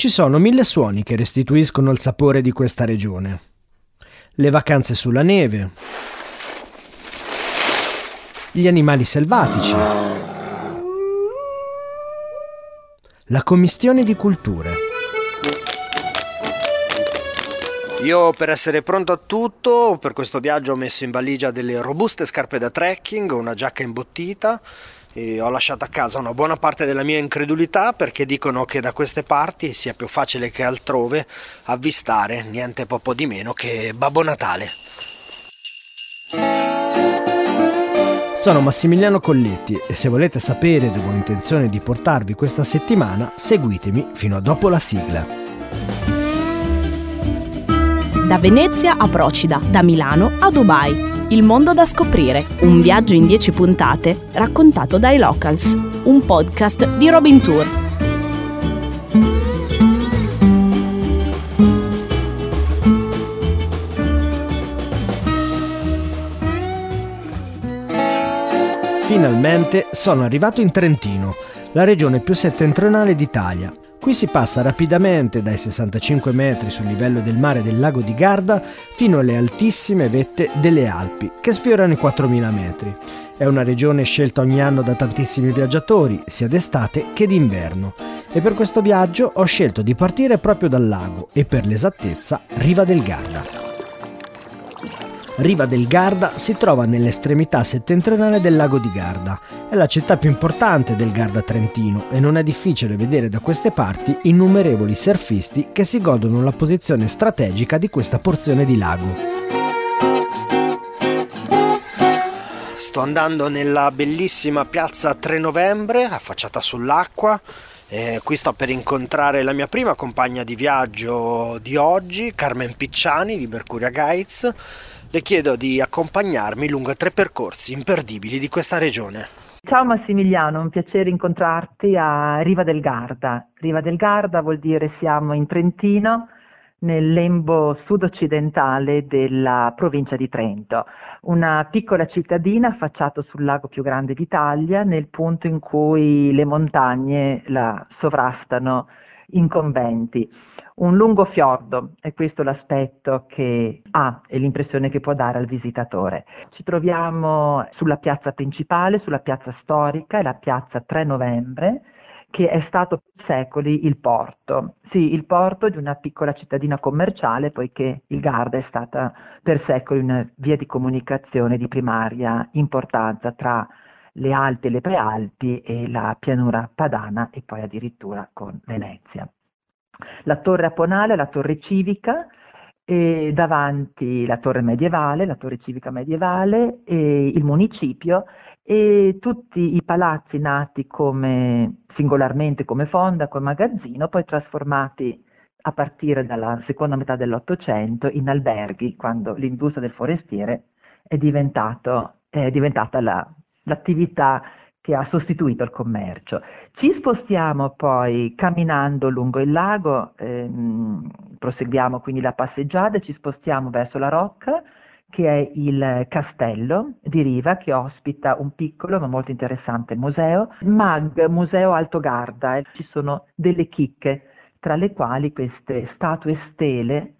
Ci sono mille suoni che restituiscono il sapore di questa regione. Le vacanze sulla neve, gli animali selvatici, la commistione di culture. Io per essere pronto a tutto, per questo viaggio ho messo in valigia delle robuste scarpe da trekking, una giacca imbottita e ho lasciato a casa una buona parte della mia incredulità perché dicono che da queste parti sia più facile che altrove avvistare niente poco di meno che Babbo Natale. Sono Massimiliano Colletti e se volete sapere dove ho intenzione di portarvi questa settimana, seguitemi fino a dopo la sigla. Da Venezia a Procida, da Milano a Dubai. Il mondo da scoprire, un viaggio in 10 puntate raccontato dai Locals, un podcast di Robin Tour. Finalmente sono arrivato in Trentino, la regione più settentrionale d'Italia. Qui si passa rapidamente dai 65 metri sul livello del mare del lago di Garda fino alle altissime vette delle Alpi, che sfiorano i 4000 metri. È una regione scelta ogni anno da tantissimi viaggiatori, sia d'estate che d'inverno. E per questo viaggio ho scelto di partire proprio dal lago e per l'esattezza Riva del Garda. Riva del Garda si trova nell'estremità settentrionale del lago di Garda. È la città più importante del Garda Trentino e non è difficile vedere da queste parti innumerevoli surfisti che si godono la posizione strategica di questa porzione di lago. Sto andando nella bellissima piazza 3 novembre, affacciata sull'acqua. Eh, qui sto per incontrare la mia prima compagna di viaggio di oggi, Carmen Picciani di Mercuria Guides le chiedo di accompagnarmi lungo tre percorsi imperdibili di questa regione. Ciao Massimiliano, un piacere incontrarti a Riva del Garda. Riva del Garda vuol dire siamo in Trentino, nel lembo sud-occidentale della provincia di Trento, una piccola cittadina affacciata sul lago più grande d'Italia, nel punto in cui le montagne la sovrastano incombenti. Un lungo fiordo, è questo l'aspetto che ha e l'impressione che può dare al visitatore. Ci troviamo sulla piazza principale, sulla piazza storica, la piazza 3 novembre, che è stato per secoli il porto. Sì, il porto di una piccola cittadina commerciale, poiché il Garda è stata per secoli una via di comunicazione di primaria importanza tra le Alpi e le Prealpi e la pianura padana e poi addirittura con Venezia la torre aponale, la torre civica, e davanti la torre medievale, la torre civica medievale, il municipio e tutti i palazzi nati come, singolarmente come fonda, come magazzino, poi trasformati a partire dalla seconda metà dell'Ottocento in alberghi, quando l'industria del forestiere è, è diventata la, l'attività che ha sostituito il commercio. Ci spostiamo poi camminando lungo il lago, ehm, proseguiamo quindi la passeggiata ci spostiamo verso la Rocca, che è il castello di Riva che ospita un piccolo ma molto interessante museo, MAG, Museo Alto Garda. Ci sono delle chicche, tra le quali queste statue stele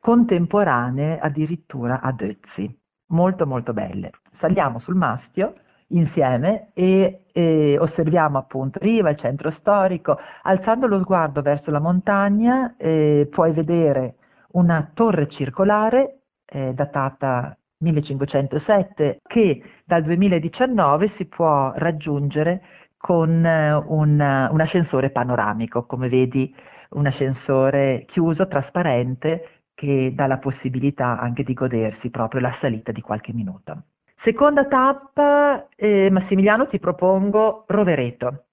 contemporanee addirittura ad Ötzi, molto molto belle. Saliamo sul mastio insieme e, e, osserviamo appunto Riva, il centro storico, alzando lo sguardo verso la montagna eh, puoi vedere una torre circolare eh, datata 1507 che dal 2019 si può raggiungere con eh, un, un ascensore panoramico, come vedi un ascensore chiuso, trasparente, che dà la possibilità anche di godersi proprio la salita di qualche minuto. Seconda tappa, eh, Massimiliano, ti propongo Rovereto.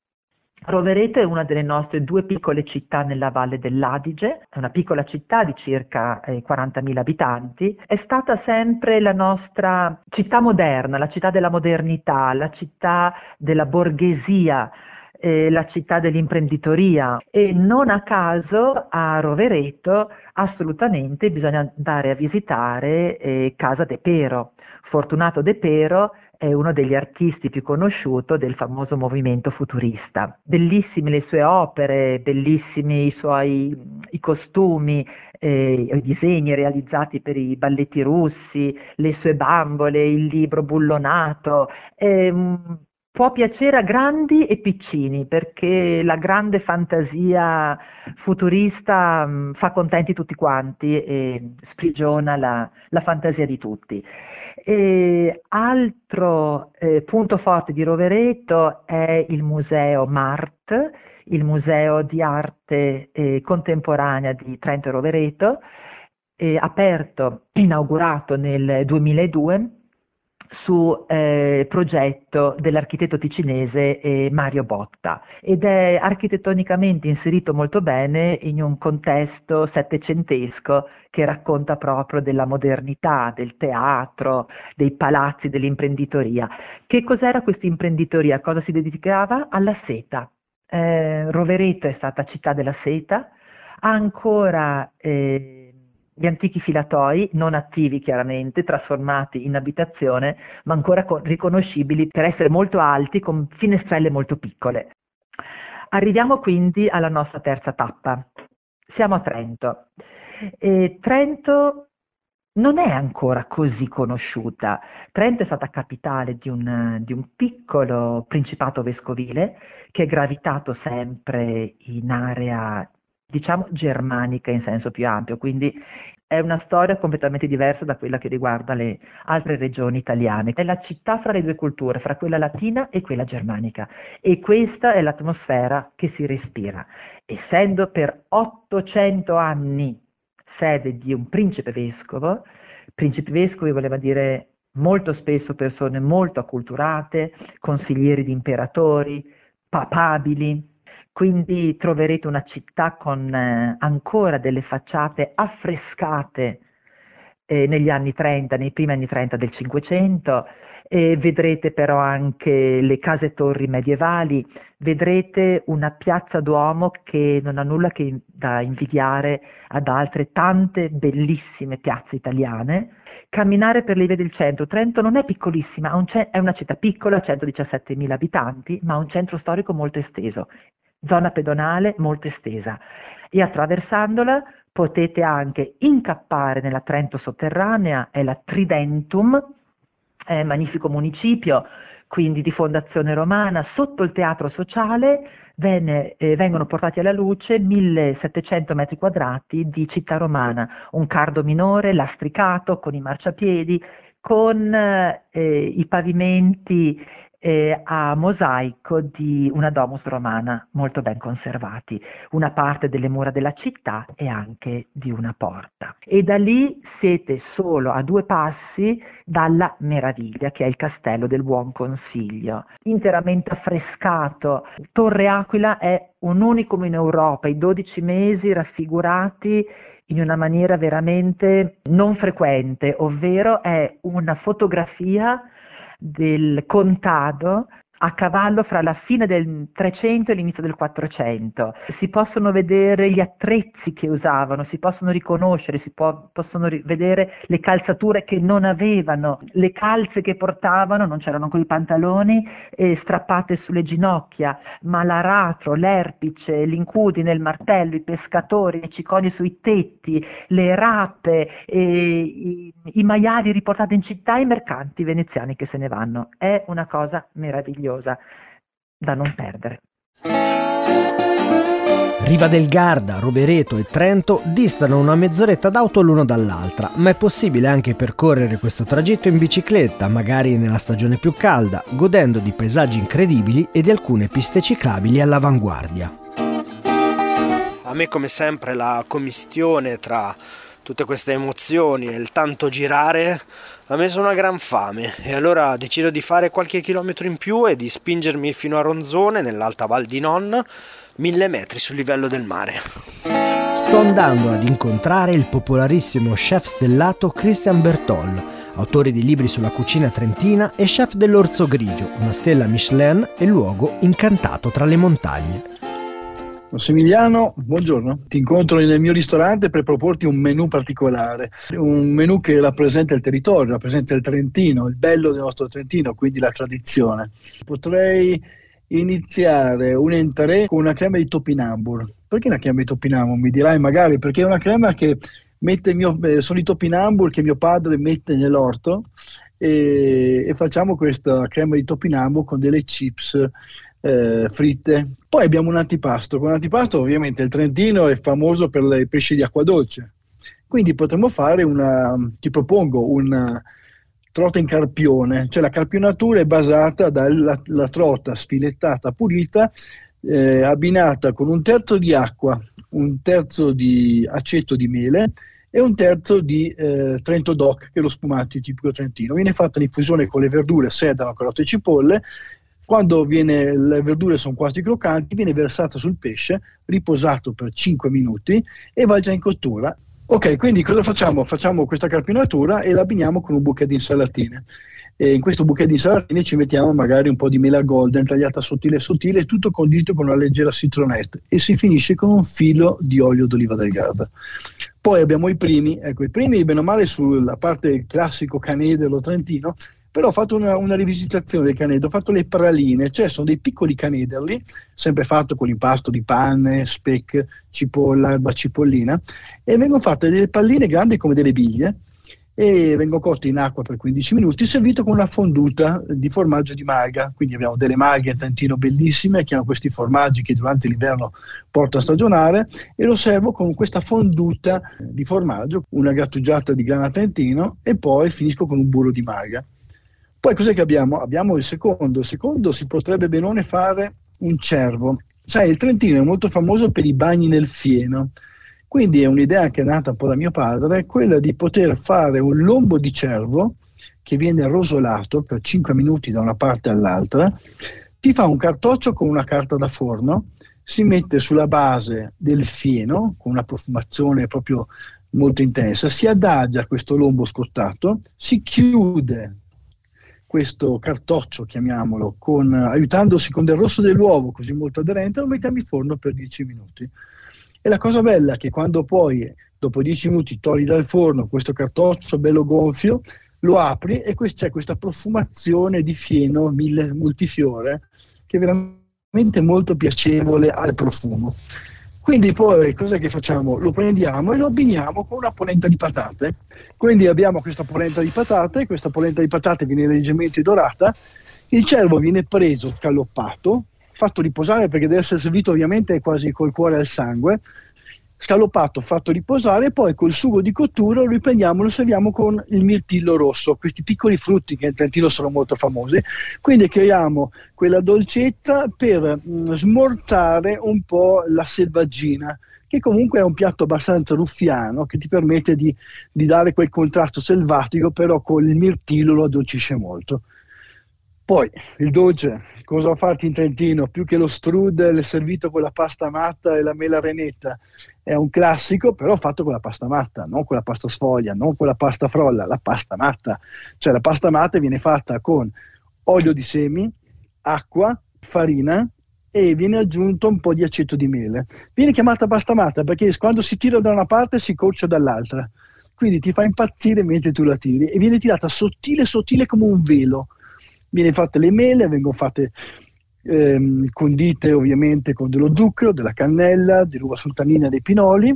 Rovereto è una delle nostre due piccole città nella valle dell'Adige, è una piccola città di circa eh, 40.000 abitanti, è stata sempre la nostra città moderna, la città della modernità, la città della borghesia, eh, la città dell'imprenditoria e non a caso a Rovereto assolutamente bisogna andare a visitare eh, Casa de Pero. Fortunato De Pero è uno degli artisti più conosciuti del famoso movimento futurista. Bellissime le sue opere, bellissimi i suoi i costumi, eh, i disegni realizzati per i balletti russi, le sue bambole, il libro bullonato. Eh, può piacere a grandi e piccini perché la grande fantasia futurista mh, mm, fa contenti tutti quanti e sprigiona la, la fantasia di tutti. E altro eh, punto forte di Rovereto è il museo MART, il museo di arte eh, contemporanea di Trento e Rovereto, eh, aperto, inaugurato nel 2002 su eh, progetto dell'architetto ticinese eh, Mario Botta ed è architettonicamente inserito molto bene in un contesto settecentesco che racconta proprio della modernità, del teatro, dei palazzi, dell'imprenditoria. Che cos'era questa imprenditoria? Cosa si dedicava? Alla seta. Eh, Rovereto è stata città della seta, ha ancora eh, gli antichi filatoi, non attivi chiaramente, trasformati in abitazione, ma ancora riconoscibili per essere molto alti con finestrelle molto piccole. Arriviamo quindi alla nostra terza tappa. Siamo a Trento. E Trento non è ancora così conosciuta. Trento è stata capitale di un, di un, piccolo principato vescovile che è gravitato sempre in area diciamo germanica in senso più ampio, quindi è una storia completamente diversa da quella che riguarda le altre regioni italiane. È la città fra le due culture, fra quella latina e quella germanica. E questa è l'atmosfera che si respira. Essendo per 800 anni sede di un principe vescovo, principi vescovi voleva dire molto spesso persone molto acculturate, consiglieri di imperatori, papabili, quindi troverete una città con eh, ancora delle facciate affrescate eh, negli anni 30, nei primi anni 30 del Cinquecento, e vedrete però anche le case torri medievali, vedrete una piazza Duomo che non ha nulla che da invidiare ad altre tante bellissime piazze italiane. Camminare per le vie del centro, Trento non è piccolissima, è una città piccola, 117.000 abitanti, ma ha un centro storico molto esteso zona pedonale molto estesa. E attraversandola potete anche incappare nella Trento sotterranea, è la Tridentum, è magnifico municipio, quindi di fondazione romana, sotto il teatro sociale venne, eh, vengono portati alla luce 1700 metri quadrati di città romana, un cardo minore lastricato con i marciapiedi, con eh, i pavimenti eh, a mosaico di una domus romana molto ben conservati, una parte delle mura della città e anche di una porta. E da lì siete solo a due passi dalla meraviglia che è il castello del Buon Consiglio, interamente affrescato. Torre Aquila è un unicum in Europa, i 12 mesi raffigurati in una maniera veramente non frequente, ovvero è una fotografia del contado a cavallo fra la fine del 300 e l'inizio del 400. Si possono vedere gli attrezzi che usavano, si possono riconoscere, si può, possono ri- vedere le calzature che non avevano, le calze che portavano, non c'erano quei pantaloni eh, strappate sulle ginocchia, ma l'aratro, l'erpice, l'incudine, il martello, i pescatori, i ciconi sui tetti, le rape, eh, i, i maiali riportati in città e i mercanti veneziani che se ne vanno. È una cosa meravigliosa meravigliosa da non perdere. Riva del Garda, Rovereto e Trento distano una mezz'oretta d'auto l'uno dall'altra, ma è possibile anche percorrere questo tragitto in bicicletta, magari nella stagione più calda, godendo di paesaggi incredibili e di alcune piste ciclabili all'avanguardia. A me come sempre la commistione tra tutte queste emozioni e il tanto girare ha messo una gran fame e allora decido di fare qualche chilometro in più e di spingermi fino a Ronzone nell'alta Val di Non, mille metri sul livello del mare. Sto andando ad incontrare il popolarissimo chef stellato Christian Bertol, autore di libri sulla cucina trentina e chef dell'Orzo Grigio, una stella Michelin e luogo incantato tra le montagne. Massimiliano, buongiorno. Ti incontro nel mio ristorante per proporti un menù particolare, un menù che rappresenta il territorio, rappresenta il Trentino, il bello del nostro Trentino, quindi la tradizione. Potrei iniziare un entrée con una crema di topinambur. Perché una crema di topinambur? Mi dirai magari perché è una crema che mio, eh, sono i topinambur che mio padre mette nell'orto e, e facciamo questa crema di topinambur con delle chips eh, fritte. Poi abbiamo un antipasto. Con l'antipasto ovviamente il Trentino è famoso per i pesci di acqua dolce. Quindi potremmo fare una, ti propongo una trota in carpione, cioè la carpionatura è basata dalla trota sfilettata pulita eh, abbinata con un terzo di acqua, un terzo di aceto di mele e un terzo di eh, Trento Doc, che è lo spumante tipico trentino. Viene fatta l'infusione con le verdure, sedano, carote e cipolle. Quando viene, le verdure sono quasi croccanti, viene versata sul pesce, riposato per 5 minuti e va già in cottura. Ok, quindi cosa facciamo? Facciamo questa carpinatura e la abbiniamo con un bouquet di insalatine. E in questo bouquet di insalatine ci mettiamo magari un po' di mela golden tagliata sottile sottile, tutto condito con una leggera citronette e si finisce con un filo di olio d'oliva del Garda. Poi abbiamo i primi, ecco i primi bene o male sulla parte classico canedello trentino, però ho fatto una, una, rivisitazione del canedo, ho fatto le praline, cioè sono dei piccoli canederli, sempre fatto con l'impasto di panne, speck, cipolla, erba cipollina, e vengono fatte delle palline grandi come delle biglie, e vengono cotti in acqua per 15 minuti, servito con una fonduta di formaggio di maga. Quindi abbiamo delle maghe a Trentino bellissime che hanno questi formaggi che durante l'inverno porto a stagionare e lo servo con questa fonduta di formaggio, una grattugiata di grana trentino e poi finisco con un burro di maga. Poi cos'è che abbiamo? Abbiamo il secondo. Il secondo si potrebbe benone fare un cervo. Sai, il Trentino è molto famoso per i bagni nel fieno. Quindi è un'idea che è nata un po' da mio padre, quella di poter fare un lombo di cervo che viene rosolato per 5 minuti da una parte all'altra, si fa un cartoccio con una carta da forno, si mette sulla base del fieno con una profumazione proprio molto intensa, si adagia questo lombo scottato, si chiude questo cartoccio, chiamiamolo, con, aiutandosi con del rosso dell'uovo così molto aderente, lo mettiamo in forno per 10 minuti. E la cosa bella è che quando poi, dopo 10 minuti, togli dal forno questo cartoccio bello gonfio, lo apri e c'è questa profumazione di fieno mille, multifiore che è veramente molto piacevole al profumo. Quindi poi cosa che facciamo? Lo prendiamo e lo abbiniamo con una polenta di patate. Quindi abbiamo questa polenta di patate, questa polenta di patate viene leggermente dorata, il cervo viene preso, scaloppato, fatto riposare perché deve essere servito ovviamente quasi col cuore al sangue, scaloppato, fatto riposare poi col sugo di cottura lo riprendiamo e lo serviamo con il mirtillo rosso, questi piccoli frutti che in Trentino sono molto famosi. Quindi creiamo quella dolcezza per mh, mm, smorzare un po' la selvaggina che comunque è un piatto abbastanza ruffiano che ti permette di, di dare quel contrasto selvatico, però con il mirtillo lo addolcisce molto. Poi il dolce, cosa ho fatto in Trentino? Più che lo strudel servito con la pasta matta e la mela renetta, è un classico, però fatto con la pasta matta, non con la pasta sfoglia, non con la pasta frolla, la pasta matta. Cioè la pasta matta viene fatta con olio di semi, acqua, farina e viene aggiunto un po' di aceto di mele. Viene chiamata pasta matta perché quando si tira da una parte si coccia dall'altra. Quindi ti fa impazzire mentre tu la tiri e viene tirata sottile sottile come un velo viene fatte le mele, vengono fatte ehm, condite ovviamente con dello zucchero, della cannella, dell'uva sultanina dei pinoli,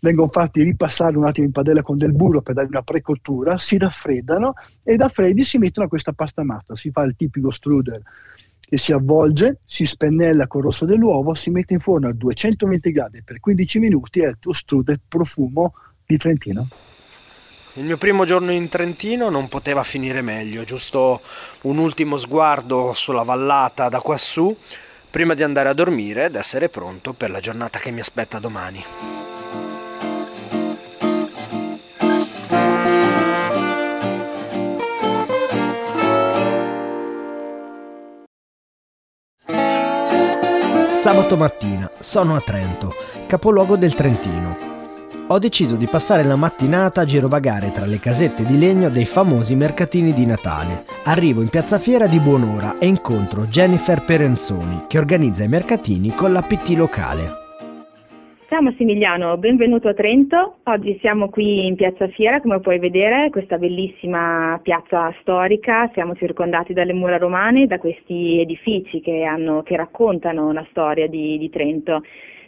vengono fatti ripassare un attimo in padella con del burro per dare una precottura, si raffreddano e da freddi si mettono a questa pasta matta, si fa il tipico strudel che si avvolge, si spennella col rosso dell'uovo, si mette in forno a 220 gradi per 15 minuti e è il tuo strudel profumo di Trentino. Il mio primo giorno in Trentino non poteva finire meglio, giusto un ultimo sguardo sulla vallata da quassù prima di andare a dormire ed essere pronto per la giornata che mi aspetta domani. Sabato mattina sono a Trento, capoluogo del Trentino ho deciso di passare la mattinata a girovagare tra le casette di legno dei famosi mercatini di Natale. Arrivo in piazza fiera di buon'ora e incontro Jennifer Perenzoni che organizza i mercatini con la PT locale. Ciao Massimiliano, benvenuto a Trento. Oggi siamo qui in Piazza Fiera, come puoi vedere, questa bellissima piazza storica. Siamo circondati dalle mura romane, da questi edifici che, hanno, che raccontano la storia di, di Trento.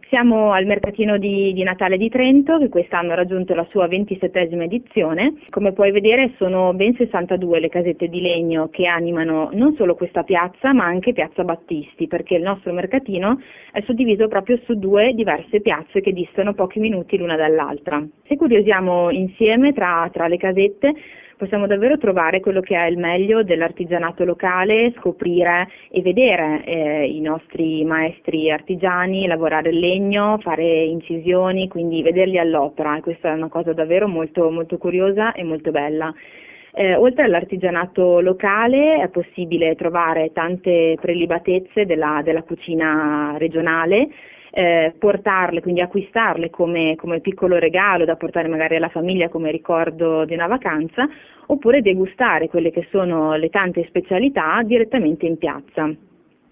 Siamo al mercatino di, di, Natale di Trento che quest'anno ha raggiunto la sua 27 edizione. Come puoi vedere sono ben 62 le casette di legno che animano non solo questa piazza ma anche Piazza Battisti perché il nostro mercatino è suddiviso proprio su due diverse piazze che distano pochi minuti l'una dall'altra. Se curiosiamo insieme tra, tra le casette possiamo davvero trovare quello che è il meglio dell'artigianato locale, scoprire e vedere eh, i nostri maestri artigiani lavorare il legno, fare incisioni, quindi vederli all'opera questa è una cosa davvero molto, molto curiosa e molto bella. Eh, oltre all'artigianato locale è possibile trovare tante prelibatezze della, della cucina regionale, eh, portarle, quindi acquistarle come, come, piccolo regalo da portare magari alla famiglia come ricordo di una vacanza, oppure degustare quelle che sono le tante specialità direttamente in piazza.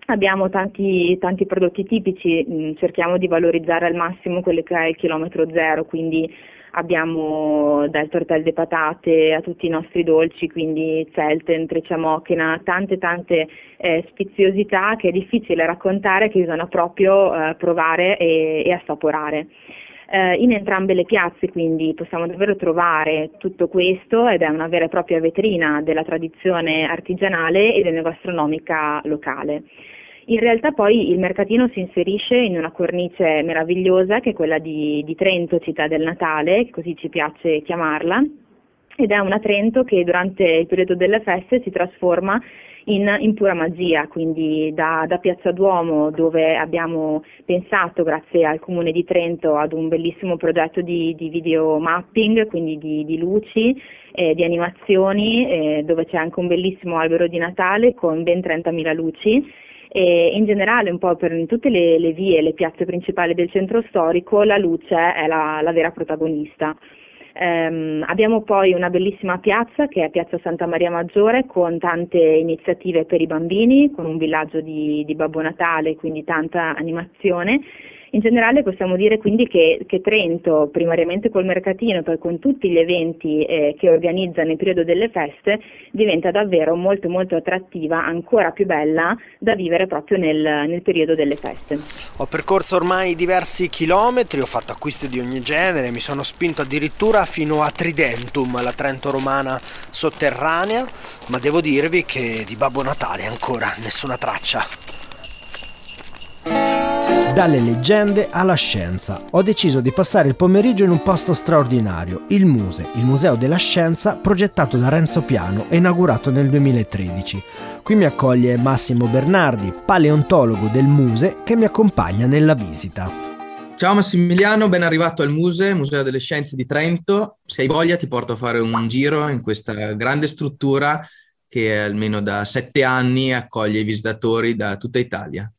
Abbiamo tanti, tanti prodotti tipici, mm, cerchiamo di valorizzare al massimo quello che è il chilometro zero, quindi abbiamo dal tortel de patate a tutti i nostri dolci, quindi zelten, triciamochena, tante tante eh, spiziosità che è difficile raccontare, che bisogna proprio eh, provare e, e assaporare. Eh, in entrambe le piazze quindi possiamo davvero trovare tutto questo ed è una vera e propria vetrina della tradizione artigianale e dell'enogastronomica locale. In realtà poi il mercatino si inserisce in una cornice meravigliosa che è quella di, di Trento, città del Natale, così ci piace chiamarla, ed è una Trento che durante il periodo delle feste si trasforma in, in pura magia, quindi da, da, Piazza Duomo dove abbiamo pensato grazie al Comune di Trento ad un bellissimo progetto di, di video mapping, quindi di, di luci, eh, di animazioni, eh, dove c'è anche un bellissimo albero di Natale con ben 30.000 luci e in generale un po' per tutte le, le vie, le piazze principali del centro storico la luce è la, la vera protagonista. Um, abbiamo poi una bellissima piazza che è Piazza Santa Maria Maggiore con tante iniziative per i bambini, con un villaggio di, di Babbo Natale, quindi tanta animazione in generale possiamo dire quindi che, che Trento, primariamente col mercatino poi con tutti gli eventi eh, che organizza nel periodo delle feste, diventa davvero molto molto attrattiva, ancora più bella da vivere proprio nel, nel periodo delle feste. Ho percorso ormai diversi chilometri, ho fatto acquisti di ogni genere, mi sono spinto addirittura fino a Tridentum, la Trento romana sotterranea, ma devo dirvi che di Babbo Natale ancora nessuna traccia. Dalle leggende alla scienza, ho deciso di passare il pomeriggio in un posto straordinario, il Muse, il Museo della Scienza progettato da Renzo Piano e inaugurato nel 2013. Qui mi accoglie Massimo Bernardi, paleontologo del Muse, che mi accompagna nella visita. Ciao Massimiliano, ben arrivato al Muse, Museo delle Scienze di Trento. Se hai voglia ti porto a fare un giro in questa grande struttura che almeno da sette anni accoglie i visitatori da tutta Italia.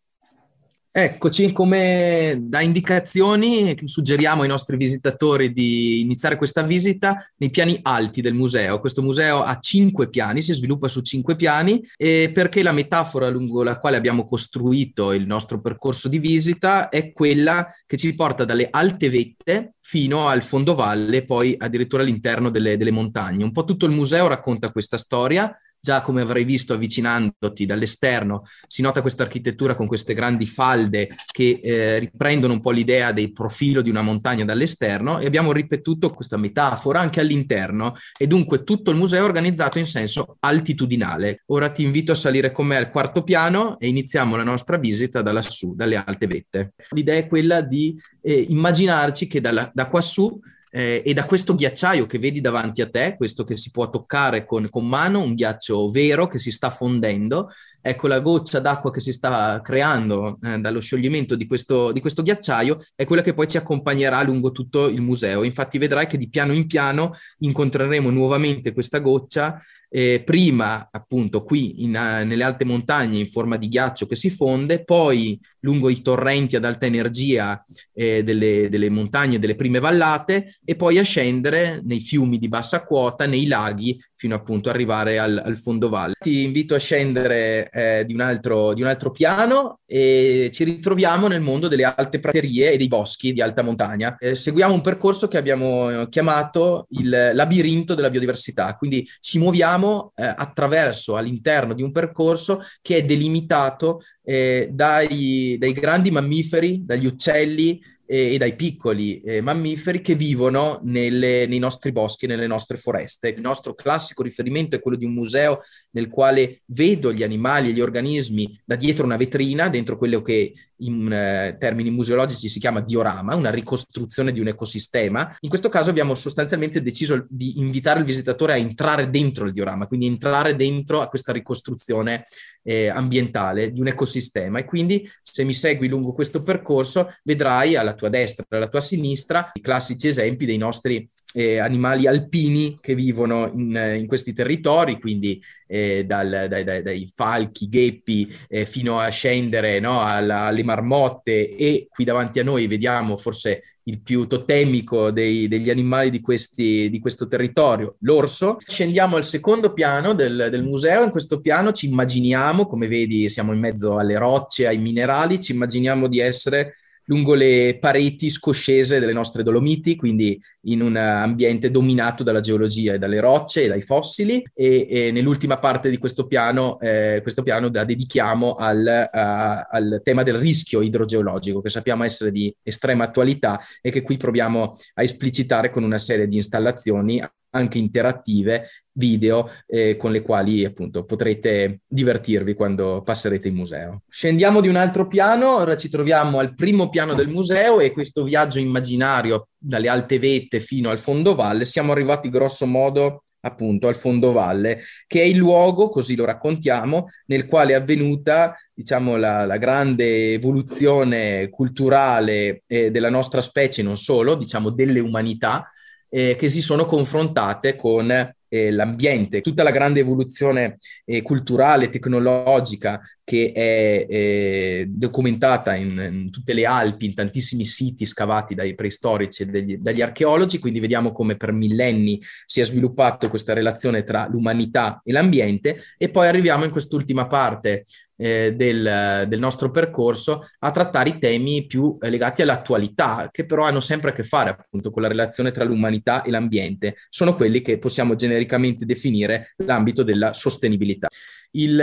Eccoci, come da indicazioni suggeriamo ai nostri visitatori di iniziare questa visita nei piani alti del museo. Questo museo ha cinque piani, si sviluppa su cinque piani e perché la metafora lungo la quale abbiamo costruito il nostro percorso di visita è quella che ci porta dalle alte vette fino al fondovalle, poi addirittura all'interno delle, delle montagne. Un po' tutto il museo racconta questa storia già come avrai visto avvicinandoti dall'esterno, si nota questa architettura con queste grandi falde che eh, riprendono un po' l'idea del profilo di una montagna dall'esterno e abbiamo ripetuto questa metafora anche all'interno e dunque tutto il museo è organizzato in senso altitudinale. Ora ti invito a salire con me al quarto piano e iniziamo la nostra visita da lassù, dalle alte vette. L'idea è quella di eh, immaginarci che dalla, da quassù eh, e da questo ghiacciaio che vedi davanti a te, questo che si può toccare con, con mano, un ghiaccio vero che si sta fondendo, ecco la goccia d'acqua che si sta creando eh, dallo scioglimento di questo, di questo, ghiacciaio è quella che poi ci accompagnerà lungo tutto il museo. Infatti vedrai che di piano in piano incontreremo nuovamente questa goccia eh, prima appunto qui in, uh, nelle alte montagne in forma di ghiaccio che si fonde, poi lungo i torrenti ad alta energia eh, delle, delle montagne, delle prime vallate, e poi a scendere nei fiumi di bassa quota, nei laghi, fino appunto ad arrivare al, al fondovalle. Ti invito a scendere eh, di, un altro, di, un altro, piano e ci ritroviamo nel mondo delle alte praterie e dei boschi di alta montagna. Eh, seguiamo un percorso che abbiamo chiamato il labirinto della biodiversità, quindi ci muoviamo eh, attraverso all'interno di un percorso che è delimitato eh, dai, dai grandi mammiferi, dagli uccelli, e, dai piccoli eh, mammiferi che vivono nelle, nei nostri boschi, nelle nostre foreste. Il nostro classico riferimento è quello di un museo nel quale vedo gli animali e gli organismi da dietro una vetrina, dentro quello che in eh, termini museologici si chiama diorama, una ricostruzione di un ecosistema. In questo caso abbiamo sostanzialmente deciso di invitare il visitatore a entrare dentro il diorama, quindi entrare dentro a questa ricostruzione eh, ambientale di un ecosistema e quindi se mi segui lungo questo percorso vedrai alla tua destra e alla tua sinistra i classici esempi dei nostri eh, animali alpini che vivono in, eh, in questi territori, quindi eh, dal, dai, dai, dai, falchi, gheppi, eh, fino a scendere no, alla, alle marmotte e qui davanti a noi vediamo forse il più totemico dei, degli animali di, questi, di, questo territorio, l'orso. Scendiamo al secondo piano del, del, museo, in questo piano ci immaginiamo, come vedi siamo in mezzo alle rocce, ai minerali, ci immaginiamo di essere lungo le pareti scoscese delle nostre Dolomiti, quindi in un ambiente dominato dalla geologia e dalle rocce e dai fossili. E, e nell'ultima parte di questo piano, eh, questo piano la dedichiamo al, a, al, tema del rischio idrogeologico che sappiamo essere di estrema attualità e che qui proviamo a esplicitare con una serie di installazioni anche interattive, video, eh, con le quali appunto potrete divertirvi quando passerete in museo. Scendiamo di un altro piano, ora ci troviamo al primo piano del museo e questo viaggio immaginario dalle alte vette fino al fondovalle, siamo arrivati grosso modo appunto al fondovalle, che è il luogo, così lo raccontiamo, nel quale è avvenuta diciamo la, la grande evoluzione culturale eh, della nostra specie, non solo, diciamo delle umanità, eh, che si sono confrontate con eh, l'ambiente, tutta la grande evoluzione eh, culturale, tecnologica che è eh, documentata in, in, tutte le Alpi, in tantissimi siti scavati dai preistorici e degli, dagli archeologi, quindi vediamo come per millenni si è sviluppato questa relazione tra l'umanità e l'ambiente. E poi arriviamo in quest'ultima parte eh, del, del, nostro percorso a trattare i temi più legati all'attualità, che però hanno sempre a che fare appunto con la relazione tra l'umanità e l'ambiente. Sono quelli che possiamo genericamente definire l'ambito della sostenibilità. Il,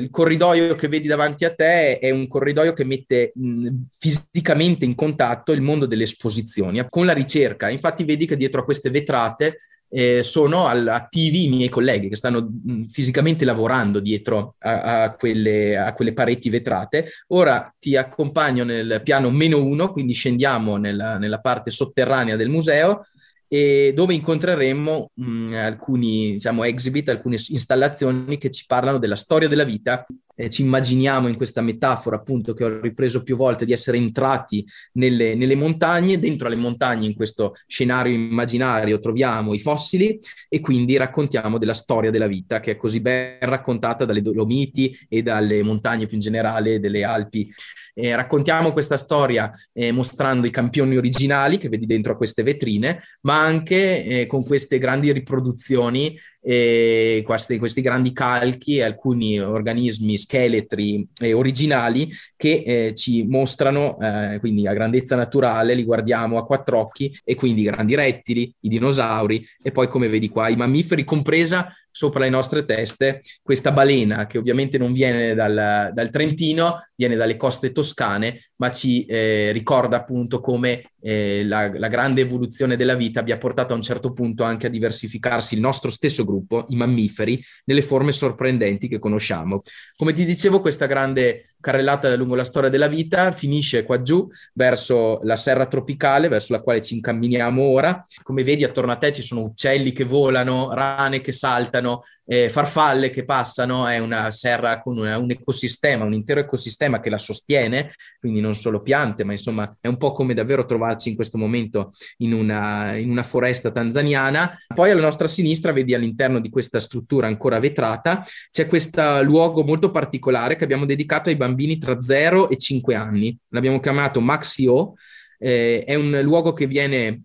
il, corridoio che vedi davanti a te è un corridoio che mette mh, fisicamente in contatto il mondo delle esposizioni con la ricerca. Infatti vedi che dietro a queste vetrate eh, sono al, attivi i miei colleghi che stanno mh, fisicamente lavorando dietro a, a, quelle, a, quelle, pareti vetrate. Ora ti accompagno nel piano meno uno, quindi scendiamo nella, nella parte sotterranea del museo e dove incontreremo mh, alcuni diciamo, exhibit, alcune installazioni che ci parlano della storia della vita eh, ci immaginiamo in questa metafora appunto che ho ripreso più volte di essere entrati nelle, nelle montagne, dentro alle montagne in questo scenario immaginario troviamo i fossili e quindi raccontiamo della storia della vita che è così ben raccontata dalle Dolomiti e dalle montagne più in generale, delle Alpi. Eh, raccontiamo questa storia eh, mostrando i campioni originali che vedi dentro a queste vetrine, ma anche eh, con queste grandi riproduzioni eh, questi, questi, grandi calchi e alcuni organismi scheletri eh, originali che eh, ci mostrano, eh, quindi a grandezza naturale, li guardiamo a quattro occhi e quindi i grandi rettili, i dinosauri e poi come vedi qua i mammiferi, compresa sopra le nostre teste questa balena che ovviamente non viene dal, dal Trentino, viene dalle coste toscane, ma ci eh, ricorda appunto come eh, la, la, grande evoluzione della vita abbia portato a un certo punto anche a diversificarsi il nostro stesso gruppo, i mammiferi, nelle forme sorprendenti che conosciamo. Come ti dicevo, questa grande carrellata lungo la storia della vita, finisce qua giù verso la serra tropicale, verso la quale ci incamminiamo ora. Come vedi attorno a te ci sono uccelli che volano, rane che saltano, eh, farfalle che passano, è una serra con una, un ecosistema, un intero ecosistema che la sostiene, quindi non solo piante, ma insomma è un po' come davvero trovarci in questo momento in una, in una foresta tanzaniana. Poi alla nostra sinistra vedi all'interno di questa struttura ancora vetrata c'è questo luogo molto particolare che abbiamo dedicato ai bambini tra 0 e 5 anni. L'abbiamo chiamato Maxio, eh, è un luogo che viene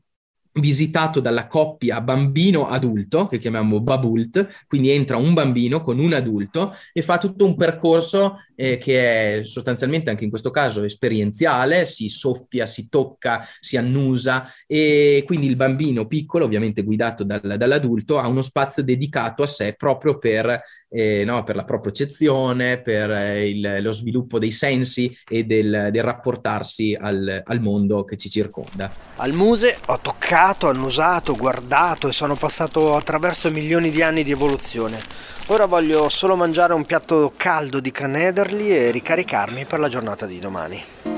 visitato dalla coppia bambino-adulto, che chiamiamo Babult, quindi entra un bambino con un adulto e fa tutto un percorso eh, che è sostanzialmente anche in questo caso esperienziale, si soffia, si tocca, si annusa e quindi il bambino piccolo, ovviamente guidato dal, dall'adulto, ha uno spazio dedicato a sé proprio per, eh, no, per la propriocezione, per eh, il, lo sviluppo dei sensi e del, del rapportarsi al, al mondo che ci circonda. Al Muse ho toccato, annusato, guardato e sono passato attraverso milioni di anni di evoluzione. Ora voglio solo mangiare un piatto caldo di canederli e ricaricarmi per la giornata di domani.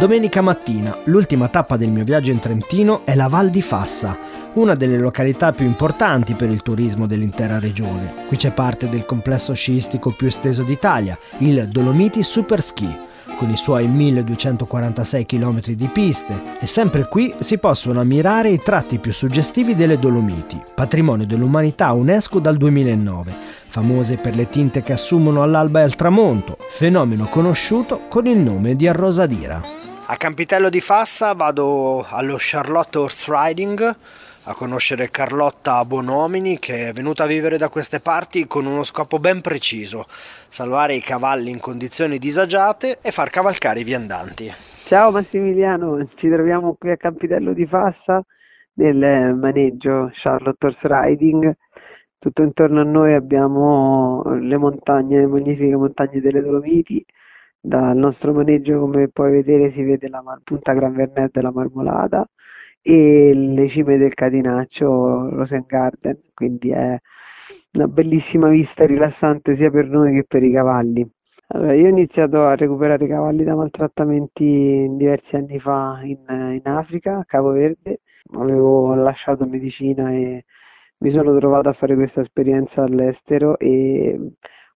Domenica mattina, l'ultima tappa del mio viaggio in Trentino è la Val di Fassa, una delle località più importanti per il turismo dell'intera regione. Qui c'è parte del complesso sciistico più esteso d'Italia, il Dolomiti Super Ski con i suoi 1246 km di piste e sempre qui si possono ammirare i tratti più suggestivi delle Dolomiti, patrimonio dell'umanità UNESCO dal 2009, famose per le tinte che assumono all'alba e al tramonto, fenomeno conosciuto con il nome di arrosadira. A Campitello di Fassa vado allo Charlotte Horse Riding, a conoscere Carlotta Bonomini che è venuta a vivere da queste parti con uno scopo ben preciso, salvare i cavalli in condizioni disagiate e far cavalcare i viandanti. Ciao Massimiliano, ci troviamo qui a Campitello di Fassa nel maneggio Charlotte Horse Riding. Tutto intorno a noi abbiamo le montagne, le magnifiche montagne delle Dolomiti. Dal nostro maneggio, come puoi vedere, si vede la punta Gran Vernet della Marmolada e le cime del Catinaccio Rosen Garden, quindi è una bellissima vista rilassante sia per noi che per i cavalli. Allora, io ho iniziato a recuperare i cavalli da maltrattamenti diversi anni fa in, in Africa, a Capo Verde, avevo lasciato medicina e mi sono trovato a fare questa esperienza all'estero e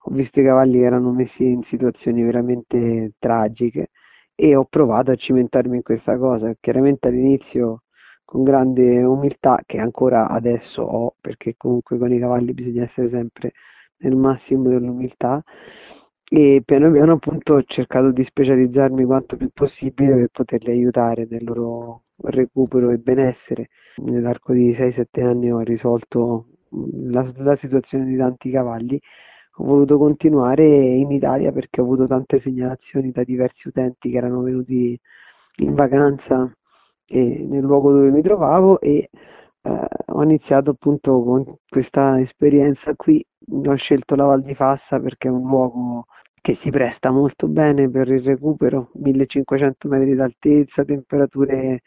ho visto i cavalli che erano messi in situazioni veramente tragiche e ho provato a cimentarmi in questa cosa. Chiaramente all'inizio con grande umiltà che ancora adesso ho, perché comunque con i cavalli bisogna essere sempre nel massimo dell'umiltà e piano piano appunto ho cercato di specializzarmi quanto più possibile per poterli aiutare nel loro recupero e benessere. Nell'arco di 6-7 anni ho risolto la, la situazione di tanti cavalli ho voluto continuare in Italia perché ho avuto tante segnalazioni da diversi utenti che erano venuti in vacanza nel luogo dove mi trovavo e eh, ho iniziato appunto con questa esperienza qui. Ho scelto la Val di Fassa perché è un luogo che si presta molto bene per il recupero, 1500 metri d'altezza, temperature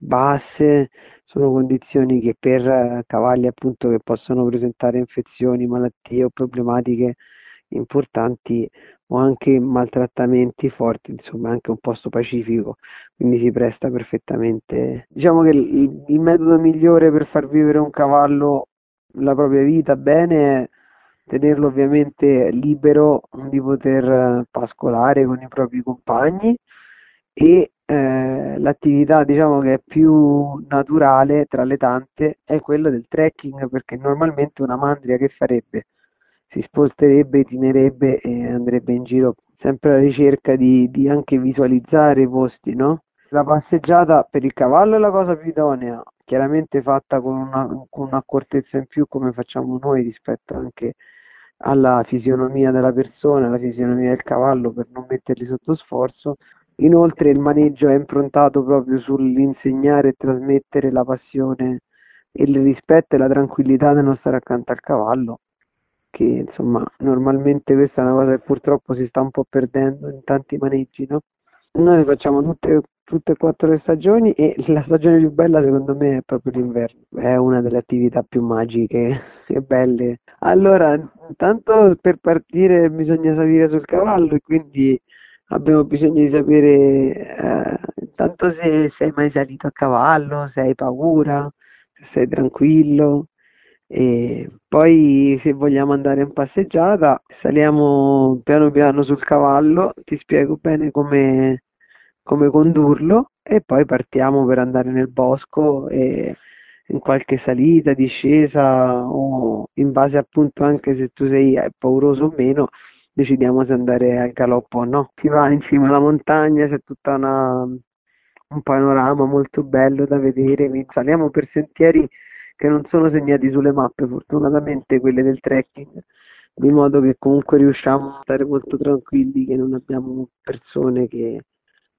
basse, sono condizioni che per cavalli appunto che possono presentare infezioni, malattie o problematiche importanti o anche maltrattamenti forti, insomma anche un posto pacifico, quindi si presta perfettamente. Diciamo che il, il metodo migliore per far vivere un cavallo la propria vita bene è tenerlo ovviamente libero di poter pascolare con i propri compagni e eh, l'attività diciamo che è più naturale tra le tante è quella del trekking perché normalmente una mandria che farebbe? si sposterebbe, tinerebbe e andrebbe in giro sempre alla ricerca di, di anche visualizzare i posti, no? La passeggiata per il cavallo è la cosa più idonea, chiaramente fatta con, una, con un'accortezza in più come facciamo noi rispetto anche alla fisionomia della persona, alla fisionomia del cavallo per non metterli sotto sforzo. Inoltre il maneggio è improntato proprio sull'insegnare e trasmettere la passione il rispetto e la tranquillità dello stare accanto al cavallo che insomma normalmente questa è una cosa che purtroppo si sta un po' perdendo in tanti maneggi, no? Noi facciamo tutte, tutte e quattro le stagioni e la stagione più bella secondo me è proprio l'inverno, è una delle attività più magiche e belle. Allora, intanto per partire bisogna salire sul cavallo e quindi abbiamo bisogno di sapere eh, intanto se sei mai salito a cavallo, se hai paura, se sei tranquillo, e poi se vogliamo andare in passeggiata saliamo piano piano sul cavallo, ti spiego bene come, come condurlo e poi partiamo per andare nel bosco e, in qualche salita, discesa o in base appunto anche se tu sei pauroso o meno, decidiamo se andare al galoppo o no. Si va in cima alla montagna, c'è tutta una, un panorama molto bello da vedere, saliamo per sentieri che non sono segnati sulle mappe, fortunatamente quelle del trekking, di modo che comunque riusciamo a stare molto tranquilli, che non abbiamo persone che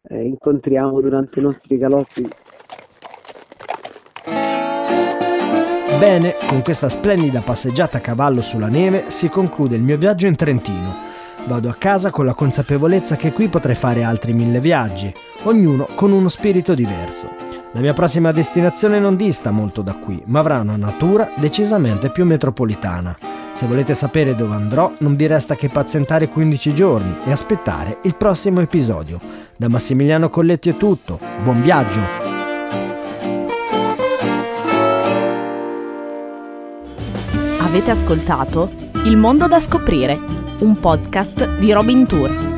eh, incontriamo durante i nostri galoppi. Bene, con questa splendida passeggiata a cavallo sulla neve si conclude il mio viaggio in Trentino. Vado a casa con la consapevolezza che qui potrei fare altri mille viaggi, ognuno con uno spirito diverso. La mia prossima destinazione non dista molto da qui, ma avrà una natura decisamente più metropolitana. Se volete sapere dove andrò, non vi resta che pazientare 15 giorni e aspettare il prossimo episodio. Da Massimiliano Colletti è tutto, buon viaggio! Avete ascoltato Il mondo da scoprire, un podcast di Robin Tour